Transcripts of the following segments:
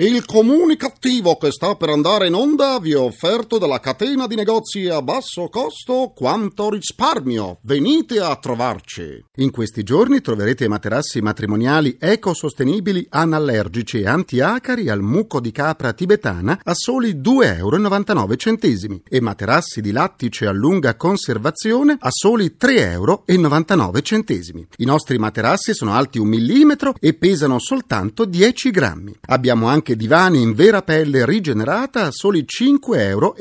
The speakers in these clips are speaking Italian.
Il comunicativo che sta per andare in onda vi è offerto dalla catena di negozi a basso costo quanto risparmio. Venite a trovarci. In questi giorni troverete materassi matrimoniali ecosostenibili anallergici e antiacari al muco di capra tibetana a soli 2,99 euro e materassi di lattice a lunga conservazione a soli 3,99 euro. I nostri materassi sono alti un millimetro e pesano soltanto 10 grammi. Abbiamo anche anche divani in vera pelle rigenerata a soli 5,99 euro.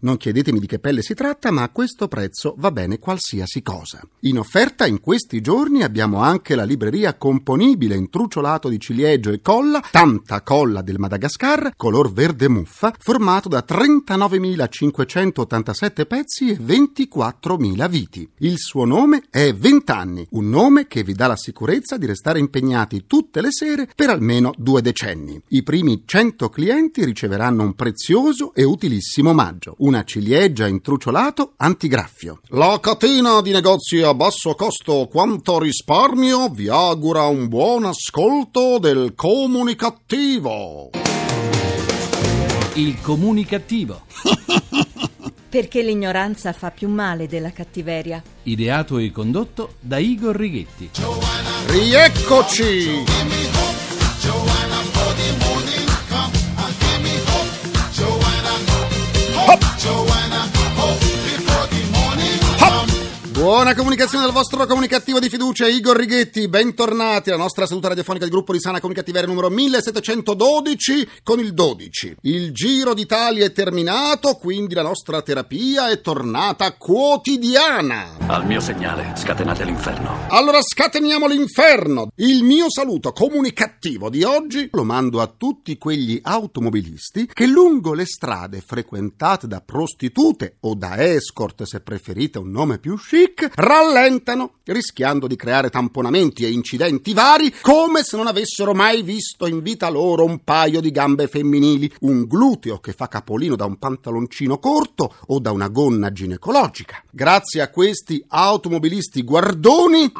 Non chiedetemi di che pelle si tratta, ma a questo prezzo va bene qualsiasi cosa. In offerta in questi giorni abbiamo anche la libreria componibile in truciolato di ciliegio e colla, tanta colla del Madagascar, color verde muffa, formato da 39.587 pezzi e 24.000 viti. Il suo nome è Vent'anni, un nome che vi dà la sicurezza di restare impegnati tutte le sere per almeno due decenni decenni. I primi 100 clienti riceveranno un prezioso e utilissimo omaggio, una ciliegia in truciolato antigraffio. La catena di negozi a basso costo quanto risparmio vi augura un buon ascolto del comunicativo. Il comunicativo. Perché l'ignoranza fa più male della cattiveria. Ideato e condotto da Igor Righetti. Rieccoci! Buona comunicazione dal vostro comunicativo di fiducia Igor Righetti, bentornati alla nostra seduta radiofonica del gruppo di Sana Comunicativeria numero 1712 con il 12. Il Giro d'Italia è terminato, quindi la nostra terapia è tornata quotidiana. Al mio segnale scatenate l'inferno. Allora scateniamo l'inferno. Il mio saluto comunicativo di oggi lo mando a tutti quegli automobilisti che lungo le strade frequentate da prostitute o da escort se preferite un nome più chic rallentano, rischiando di creare tamponamenti e incidenti vari come se non avessero mai visto in vita loro un paio di gambe femminili, un gluteo che fa capolino da un pantaloncino corto o da una gonna ginecologica. Grazie a questi automobilisti guardoni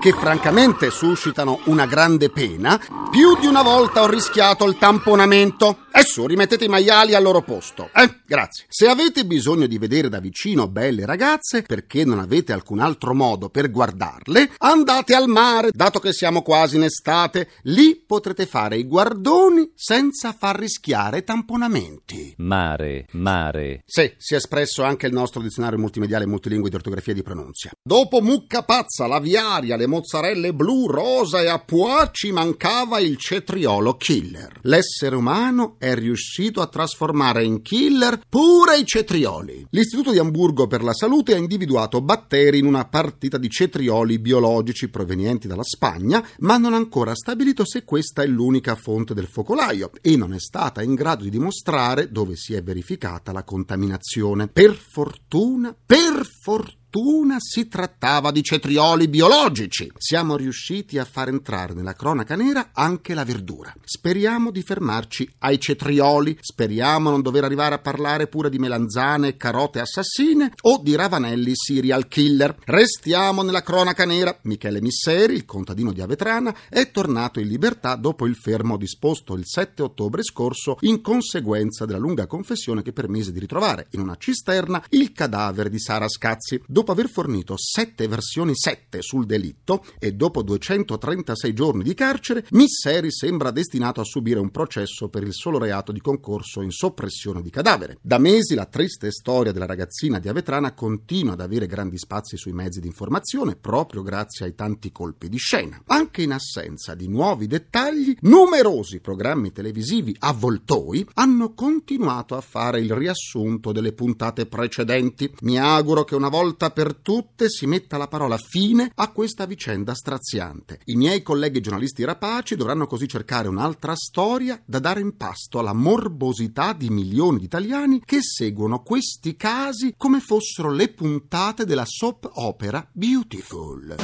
che francamente suscitano una grande pena, più di una volta ho rischiato il tamponamento. E su, rimettete i maiali al loro posto. Eh, grazie. Se avete bisogno di vedere da vicino belle ragazze, perché non avete alcun altro modo per guardarle, andate al mare, dato che siamo quasi in estate. Lì potrete fare i guardoni senza far rischiare tamponamenti. Mare, mare. Sì, si è espresso anche il nostro dizionario multimediale multilingue di ortografia e di pronuncia. Dopo mucca pazza, l'aviaria, le mozzarelle blu, rosa e a pois ci mancava il cetriolo killer. L'essere umano è riuscito a trasformare in killer pure i cetrioli. L'Istituto di Amburgo per la Salute ha individuato batteri in una partita di cetrioli biologici provenienti dalla Spagna, ma non ha ancora stabilito se questa è l'unica fonte del focolaio e non è stata in grado di dimostrare dove si è verificata la contaminazione. Per fortuna, per fortuna fortuna si trattava di cetrioli biologici. Siamo riusciti a far entrare nella cronaca nera anche la verdura. Speriamo di fermarci ai cetrioli, speriamo non dover arrivare a parlare pure di melanzane e carote assassine o di ravanelli serial killer. Restiamo nella cronaca nera. Michele Misseri, il contadino di Avetrana, è tornato in libertà dopo il fermo disposto il 7 ottobre scorso in conseguenza della lunga confessione che permise di ritrovare in una cisterna il cadavere di Sara Scazzi dopo aver fornito sette versioni 7 sul delitto e dopo 236 giorni di carcere, Misseri sembra destinato a subire un processo per il solo reato di concorso in soppressione di cadavere. Da mesi la triste storia della ragazzina di Avetrana continua ad avere grandi spazi sui mezzi di informazione proprio grazie ai tanti colpi di scena. Anche in assenza di nuovi dettagli, numerosi programmi televisivi avvoltoi hanno continuato a fare il riassunto delle puntate precedenti. Mi auguro che una volta per tutte si metta la parola fine a questa vicenda straziante. I miei colleghi giornalisti rapaci dovranno così cercare un'altra storia da dare in pasto alla morbosità di milioni di italiani che seguono questi casi come fossero le puntate della soap opera Beautiful.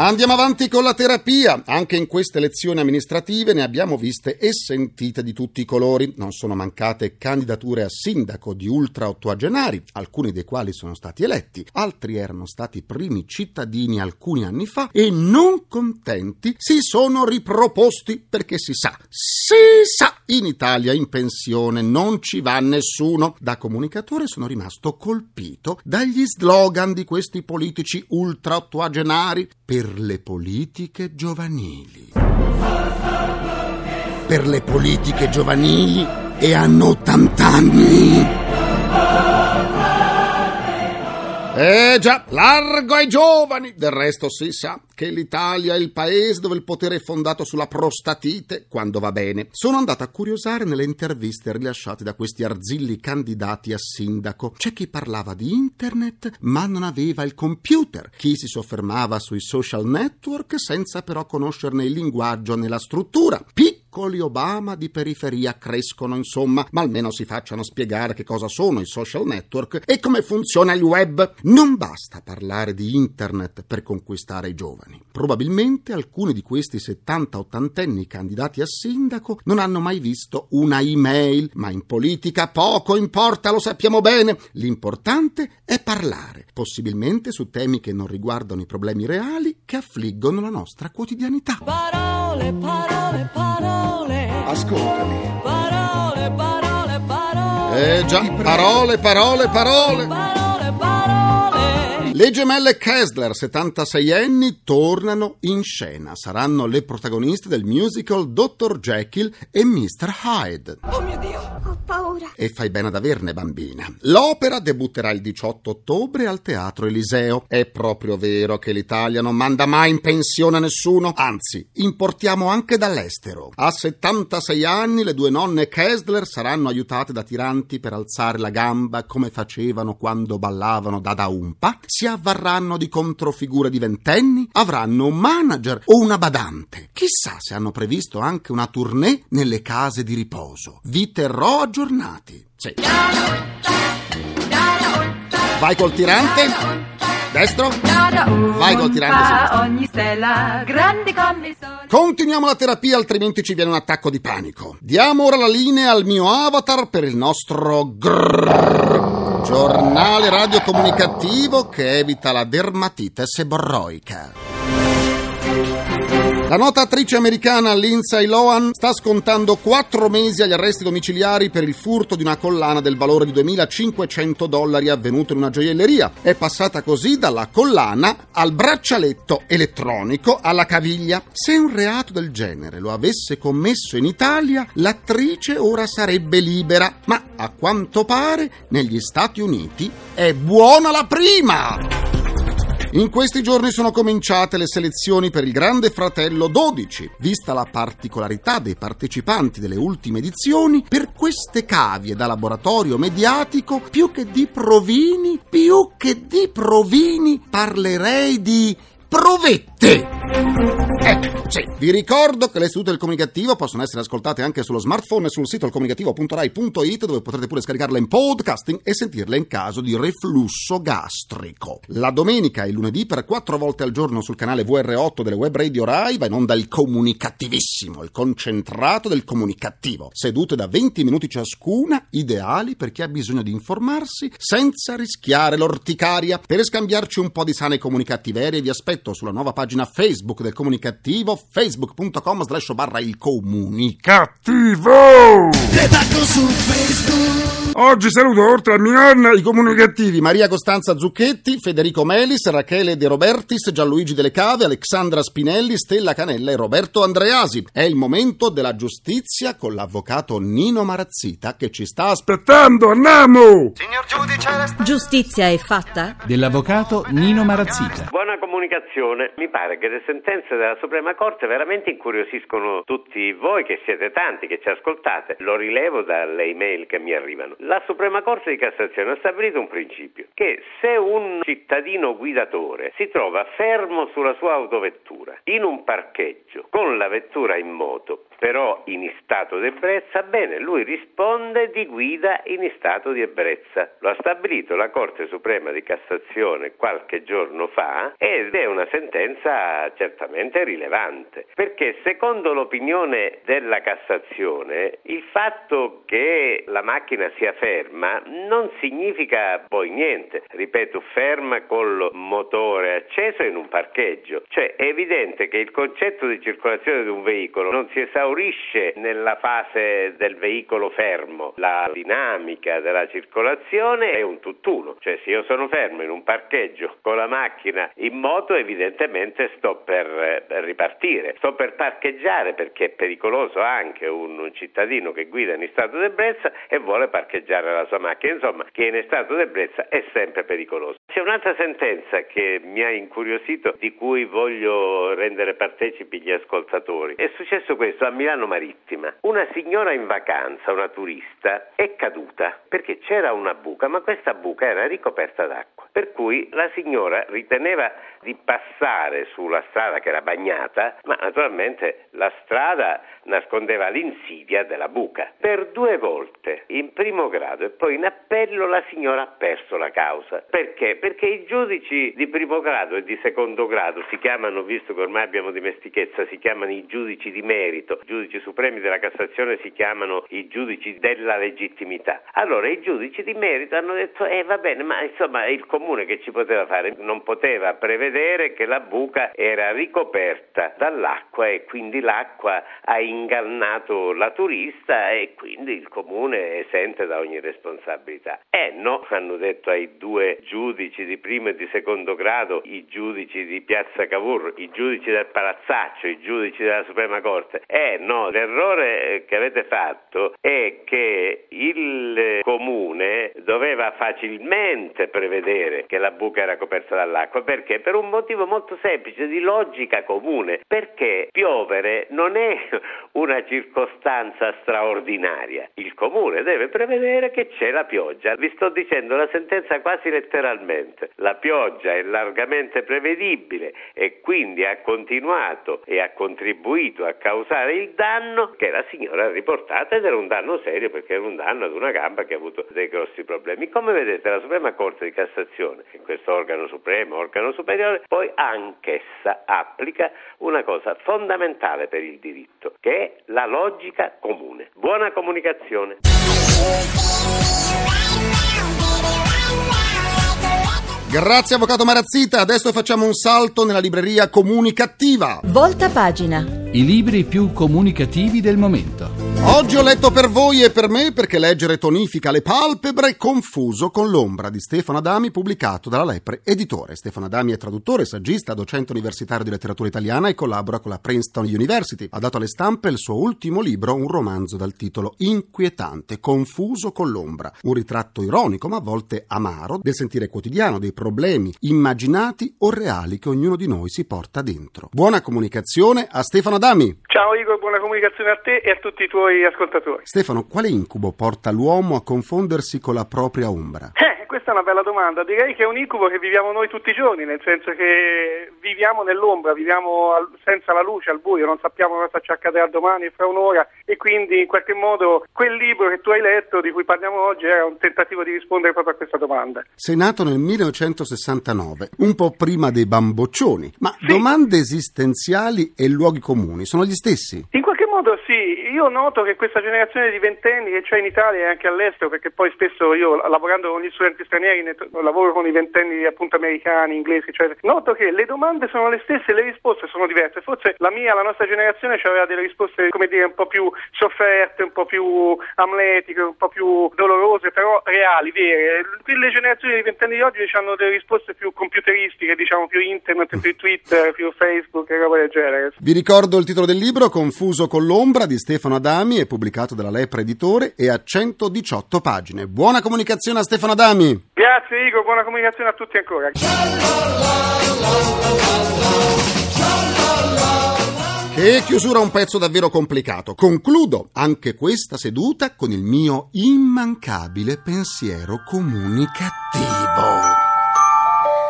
Andiamo avanti con la terapia. Anche in queste elezioni amministrative ne abbiamo viste e sentite di tutti i colori. Non sono mancate candidature a sindaco di ultra ottuagenari, alcuni dei quali sono stati eletti, altri erano stati primi cittadini alcuni anni fa e non contenti si sono riproposti perché si sa, si sa, in Italia in pensione non ci va nessuno. Da comunicatore sono rimasto colpito dagli slogan di questi politici ultra ottuagenari per le politiche giovanili. Per le politiche giovanili e hanno 80 anni. Eh già, largo ai giovani! Del resto si sa che l'Italia è il paese dove il potere è fondato sulla prostatite quando va bene. Sono andato a curiosare nelle interviste rilasciate da questi arzilli candidati a sindaco. C'è chi parlava di internet ma non aveva il computer, chi si soffermava sui social network senza però conoscerne il linguaggio né la struttura. Piccoli piccoli Obama di periferia crescono, insomma, ma almeno si facciano spiegare che cosa sono i social network e come funziona il web. Non basta parlare di internet per conquistare i giovani. Probabilmente alcuni di questi 70-80 candidati a sindaco non hanno mai visto una email, ma in politica poco importa, lo sappiamo bene. L'importante è parlare, possibilmente su temi che non riguardano i problemi reali che affliggono la nostra quotidianità. Parole, parole, parole. Ascoltami. Parole, parole, parole. Eh già, parole, parole, parole. Parole, parole. Le gemelle Kessler, 76 anni, tornano in scena. Saranno le protagoniste del musical Dr. Jekyll e Mr. Hyde. Oh mio Dio. Paura. E fai bene ad averne, bambina. L'opera debutterà il 18 ottobre al Teatro Eliseo. È proprio vero che l'Italia non manda mai in pensione nessuno, anzi, importiamo anche dall'estero. A 76 anni le due nonne Kessler saranno aiutate da tiranti per alzare la gamba come facevano quando ballavano da da umpa, si avvarranno di controfigure di ventenni, avranno un manager o una badante. Chissà se hanno previsto anche una tournée nelle case di riposo. Vi terrò aggiornati. Sì. Vai col tirante. Destro. Vai col tirante. ogni stella, grande come. Continuiamo la terapia, altrimenti ci viene un attacco di panico. Diamo ora la linea al mio avatar per il nostro grrr, giornale radiocomunicativo che evita la dermatite seborroica. La nota attrice americana Lindsay Lohan sta scontando quattro mesi agli arresti domiciliari per il furto di una collana del valore di 2.500 dollari avvenuto in una gioielleria. È passata così dalla collana al braccialetto elettronico alla caviglia. Se un reato del genere lo avesse commesso in Italia, l'attrice ora sarebbe libera, ma a quanto pare negli Stati Uniti è buona la prima! In questi giorni sono cominciate le selezioni per il Grande Fratello 12. Vista la particolarità dei partecipanti delle ultime edizioni, per queste cavie da laboratorio mediatico, più che di provini, più che di provini, parlerei di provette. Eh, sì. Vi ricordo che le sedute del comunicativo possono essere ascoltate anche sullo smartphone e sul sito comunicativo.rai.it dove potrete pure scaricarle in podcasting e sentirle in caso di reflusso gastrico. La domenica e il lunedì per quattro volte al giorno sul canale VR8 delle web radio Rai va in onda il comunicativissimo, il concentrato del comunicativo. Sedute da 20 minuti ciascuna, ideali per chi ha bisogno di informarsi senza rischiare l'orticaria. Per scambiarci un po' di sane comunicattiverie vi aspetto sulla nuova pagina Facebook del comunicativo facebook.com slash barra il comunicativo Oggi saluto oltre a mia nonna i comunicativi Maria Costanza Zucchetti, Federico Melis, Rachele De Robertis, Gianluigi Delle Cave, Alexandra Spinelli, Stella Canella e Roberto Andreasi. È il momento della giustizia con l'avvocato Nino Marazzita che ci sta aspettando. Andiamo! Giustizia è fatta? Dell'avvocato Nino Marazzita. Buona comunicazione. Mi pare che le sentenze della Suprema Corte veramente incuriosiscono tutti voi che siete tanti, che ci ascoltate. Lo rilevo dalle email che mi arrivano. La Suprema Corte di Cassazione ha stabilito un principio, che se un cittadino guidatore si trova fermo sulla sua autovettura in un parcheggio con la vettura in moto però in stato di ebbrezza, bene, lui risponde di guida in stato di ebbrezza. Lo ha stabilito la Corte Suprema di Cassazione qualche giorno fa ed è una sentenza certamente rilevante, perché secondo l'opinione della Cassazione il fatto che la macchina sia ferma non significa poi niente, ripeto, ferma col motore acceso in un parcheggio, cioè è evidente che il concetto di circolazione di un veicolo non si esaurisce nella fase del veicolo fermo, la dinamica della circolazione è un tutt'uno, cioè se io sono fermo in un parcheggio con la macchina in moto evidentemente sto per ripartire, sto per parcheggiare perché è pericoloso anche un cittadino che guida in stato d'ebbrezza e vuole parcheggiare la sua macchina, insomma chi è in stato d'ebbrezza è sempre pericoloso. C'è un'altra sentenza che mi ha incuriosito di cui voglio rendere partecipi gli ascoltatori. È successo questo a Milano Marittima. Una signora in vacanza, una turista, è caduta perché c'era una buca, ma questa buca era ricoperta d'acqua. Per cui la signora riteneva di passare sulla strada che era bagnata, ma naturalmente la strada nascondeva l'insidia della buca. Per due volte, in primo grado e poi in appello, la signora ha perso la causa. Perché? Perché i giudici di primo grado e di secondo grado si chiamano, visto che ormai abbiamo dimestichezza, si chiamano i giudici di merito, i giudici supremi della Cassazione si chiamano i giudici della legittimità. Allora i giudici di merito hanno detto, eh va bene, ma insomma il comune che ci poteva fare non poteva prevedere che la buca era ricoperta dall'acqua e quindi l'acqua ha ingannato la turista e quindi il comune è esente da ogni responsabilità. Eh no, hanno detto ai due giudici di primo e di secondo grado, i giudici di Piazza Cavour, i giudici del Palazzaccio, i giudici della Suprema Corte. Eh no, l'errore che avete fatto è che il comune doveva facilmente prevedere che la buca era coperta dall'acqua. Perché? Per un motivo molto semplice, di logica comune. Perché piovere non è una circostanza straordinaria. Il comune deve prevedere che c'è la pioggia. Vi sto dicendo la sentenza quasi letteralmente. La pioggia è largamente prevedibile e quindi ha continuato e ha contribuito a causare il danno che la signora ha riportato ed era un danno serio perché era un danno ad una gamba che ha avuto dei grossi problemi. Come vedete la Suprema Corte di Cassazione, in questo organo supremo, organo superiore, poi anch'essa applica una cosa fondamentale per il diritto, che è la logica comune. Buona comunicazione. Grazie Avvocato Marazzita, adesso facciamo un salto nella libreria comunicativa. Volta pagina. I libri più comunicativi del momento. Oggi ho letto per voi e per me perché leggere tonifica le palpebre, confuso con l'ombra di Stefano Adami, pubblicato dalla Lepre Editore. Stefano Adami è traduttore, saggista, docente universitario di letteratura italiana e collabora con la Princeton University. Ha dato alle stampe il suo ultimo libro, un romanzo dal titolo Inquietante, confuso con l'ombra, un ritratto ironico ma a volte amaro del sentire quotidiano, dei problemi immaginati o reali che ognuno di noi si porta dentro. Buona comunicazione a Stefano Adami. Ciao Igor, buona comunicazione a te e a tutti i tuoi ascoltatori. Stefano, quale incubo porta l'uomo a confondersi con la propria ombra? Eh, questa è una bella domanda. Direi che è un incubo che viviamo noi tutti i giorni, nel senso che viviamo nell'ombra, viviamo al- senza la luce, al buio, non sappiamo cosa ci accadrà domani, fra un'ora e quindi in qualche modo quel libro che tu hai letto, di cui parliamo oggi, era un tentativo di rispondere proprio a questa domanda. Sei nato nel 1969, un po' prima dei bamboccioni, ma domande esistenziali e luoghi comuni sono gli stessi? In modo sì, io noto che questa generazione di ventenni che c'è in Italia e anche all'estero, perché poi spesso io lavorando con gli studenti stranieri lavoro con i ventenni appunto americani, inglesi, eccetera, noto che le domande sono le stesse e le risposte sono diverse. Forse la mia, la nostra generazione aveva delle risposte, come dire, un po' più sofferte, un po' più amletiche, un po' più dolorose, però reali, vere. Le generazioni di ventenni di oggi hanno delle risposte più computeristiche, diciamo più internet, più Twitter, più Facebook e roba del genere. Vi ricordo il titolo del libro, Confuso con l'ombra, di Stefano Adami, è pubblicato dalla Lepre Editore e ha 118 pagine. Buona comunicazione a Stefano Adami! Grazie Igor, buona comunicazione a tutti ancora. Che chiusura un pezzo davvero complicato. Concludo anche questa seduta con il mio immancabile pensiero comunicativo.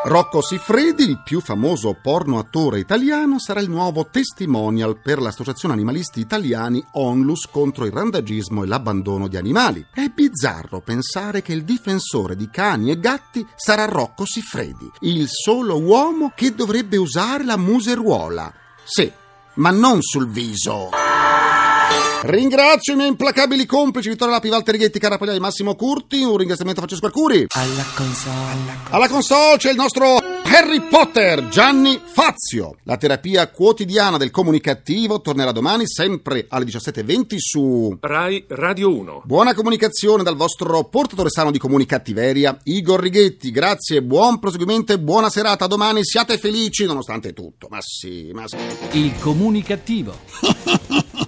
Rocco Siffredi, il più famoso porno attore italiano, sarà il nuovo testimonial per l'associazione animalisti italiani Onlus contro il randagismo e l'abbandono di animali. È bizzarro pensare che il difensore di cani e gatti sarà Rocco Siffredi, il solo uomo che dovrebbe usare la museruola. Sì, ma non sul viso. Ringrazio i miei implacabili complici Vittorio Lapi, Walter Righetti, Carapagliai e Massimo Curti. Un ringraziamento a Francesco Arcuri. Alla console. Alla console c'è il nostro Harry Potter, Gianni Fazio. La terapia quotidiana del comunicativo tornerà domani sempre alle 17.20 su Rai Radio 1. Buona comunicazione dal vostro portatore sano di comunicattiveria, Igor Righetti. Grazie, buon proseguimento e buona serata. A domani siate felici nonostante tutto. Ma sì, ma sì. Il comunicativo.